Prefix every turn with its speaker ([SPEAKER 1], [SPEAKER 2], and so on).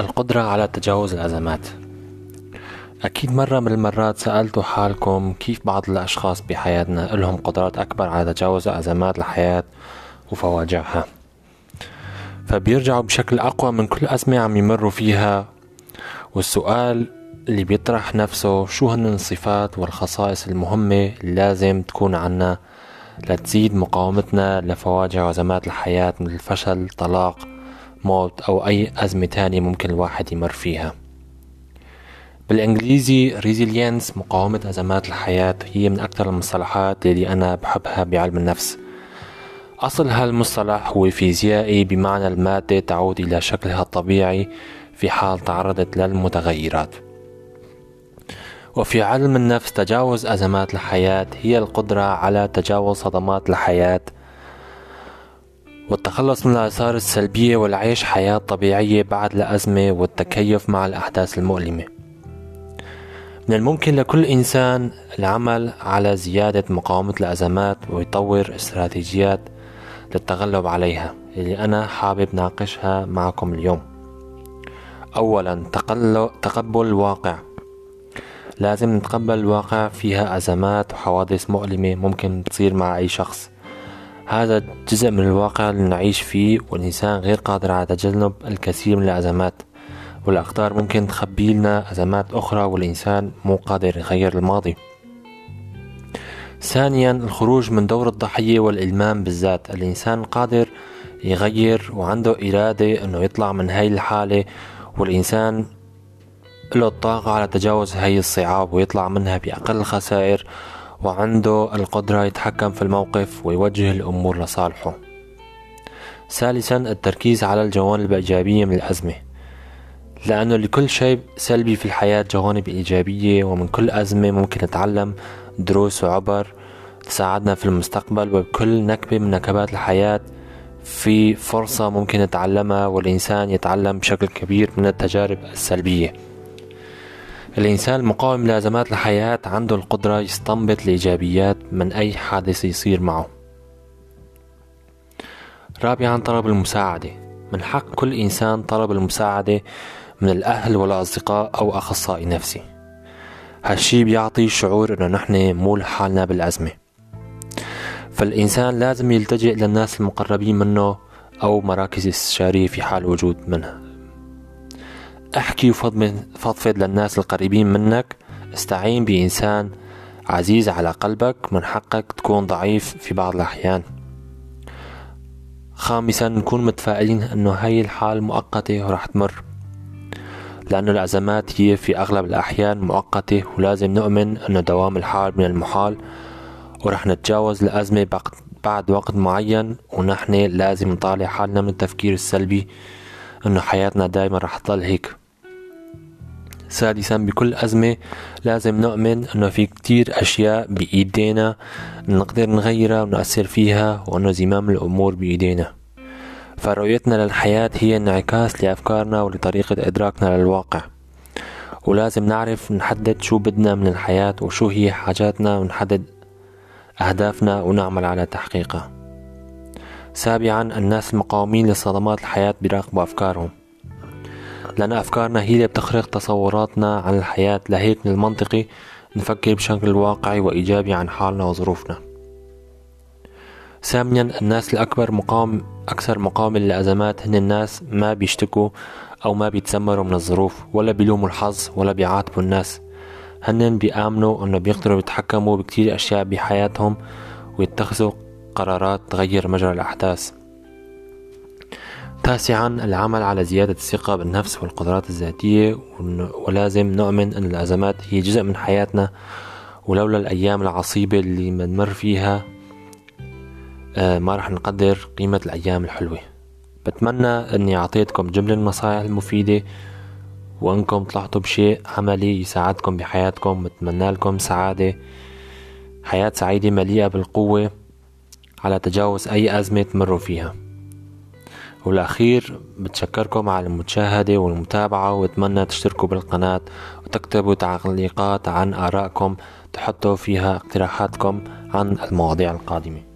[SPEAKER 1] القدرة على تجاوز الأزمات. أكيد مرة من المرات سألتوا حالكم كيف بعض الأشخاص بحياتنا لهم قدرات أكبر على تجاوز أزمات الحياة وفواجعها. فبيرجعوا بشكل أقوى من كل أزمة عم يمروا فيها. والسؤال اللي بيطرح نفسه شو هن الصفات والخصائص المهمة اللي لازم تكون عنا لتزيد مقاومتنا لفواجع وأزمات الحياة مثل الفشل طلاق موت أو أي أزمة تانية ممكن الواحد يمر فيها. بالإنجليزي resilience مقاومة أزمات الحياة هي من أكثر المصطلحات اللي أنا بحبها بعلم النفس. أصل هالمصطلح هو فيزيائي بمعنى المادة تعود إلى شكلها الطبيعي في حال تعرضت للمتغيرات. وفي علم النفس تجاوز أزمات الحياة هي القدرة على تجاوز صدمات الحياة. والتخلص من الآثار السلبية والعيش حياة طبيعية بعد الأزمة والتكيف مع الأحداث المؤلمة. من الممكن لكل إنسان العمل على زيادة مقاومة الأزمات ويطور استراتيجيات للتغلب عليها اللي أنا حابب ناقشها معكم اليوم. أولا تقبل الواقع. لازم نتقبل الواقع فيها أزمات وحوادث مؤلمة ممكن تصير مع أي شخص. هذا جزء من الواقع اللي نعيش فيه والإنسان غير قادر على تجنب الكثير من الأزمات. والأقدار ممكن تخبي لنا أزمات أخرى والإنسان مو قادر يغير الماضي. ثانيا الخروج من دور الضحية والإلمام بالذات. الإنسان قادر يغير وعنده إرادة أنه يطلع من هاي الحالة والإنسان له الطاقة على تجاوز هاي الصعاب ويطلع منها بأقل خسائر. وعنده القدرة يتحكم في الموقف ويوجه الأمور لصالحه. ثالثا التركيز على الجوانب الإيجابية من الأزمة. لأنه لكل شيء سلبي في الحياة جوانب إيجابية ومن كل أزمة ممكن نتعلم دروس وعبر تساعدنا في المستقبل وبكل نكبة من نكبات الحياة في فرصة ممكن نتعلمها والإنسان يتعلم بشكل كبير من التجارب السلبية. الإنسان المقاوم لأزمات الحياة عنده القدرة يستنبط الإيجابيات من أي حادث يصير معه. رابعا طلب المساعدة. من حق كل إنسان طلب المساعدة من الأهل والأصدقاء أو أخصائي نفسي. هالشي بيعطي شعور إنه نحن مو لحالنا بالأزمة. فالإنسان لازم يلتجئ للناس المقربين منه أو مراكز استشارية في حال وجود منها. أحكي وفضفض للناس القريبين منك. استعين بإنسان عزيز على قلبك. من حقك تكون ضعيف في بعض الأحيان. خامسا نكون متفائلين أنه هاي الحال مؤقتة ورح تمر. لأنه الأزمات هي في أغلب الأحيان مؤقتة ولازم نؤمن أنه دوام الحال من المحال ورح نتجاوز الأزمة بعد وقت معين. ونحن لازم نطالع حالنا من التفكير السلبي أنه حياتنا دايما رح تضل هيك. سادسا بكل أزمة لازم نؤمن أنه في كتير أشياء بإيدينا نقدر نغيرها ونأثر فيها وأنه زمام الأمور بإيدينا. فرؤيتنا للحياة هي انعكاس لأفكارنا ولطريقة إدراكنا للواقع. ولازم نعرف نحدد شو بدنا من الحياة وشو هي حاجاتنا ونحدد أهدافنا ونعمل على تحقيقها. سابعا الناس المقاومين لصدمات الحياة بيراقبوا أفكارهم. لأن أفكارنا هي اللي بتخرق تصوراتنا عن الحياة. لهيك من المنطقي نفكر بشكل واقعي وإيجابي عن حالنا وظروفنا. ثانيا الناس الأكبر مقام أكثر مقاومة للأزمات هن الناس ما بيشتكوا أو ما بيتسمروا من الظروف ولا بيلوموا الحظ ولا بيعاتبوا الناس. هن بيآمنوا إنه بيقدروا يتحكموا بكتير أشياء بحياتهم ويتخذوا قرارات تغير مجرى الأحداث. تاسعا العمل على زيادة الثقة بالنفس والقدرات الذاتية ولازم نؤمن أن الأزمات هي جزء من حياتنا ولولا الأيام العصيبة اللي بنمر فيها آه، ما رح نقدر قيمة الأيام الحلوة. بتمنى أني أعطيتكم جملة النصائح المفيدة وأنكم طلعتوا بشيء عملي يساعدكم بحياتكم. بتمنى لكم سعادة حياة سعيدة مليئة بالقوة على تجاوز أي أزمة تمروا فيها. والأخير بتشكركم على المشاهدة والمتابعة وأتمنى تشتركوا بالقناة وتكتبوا تعليقات عن آرائكم تحطوا فيها اقتراحاتكم عن المواضيع القادمة.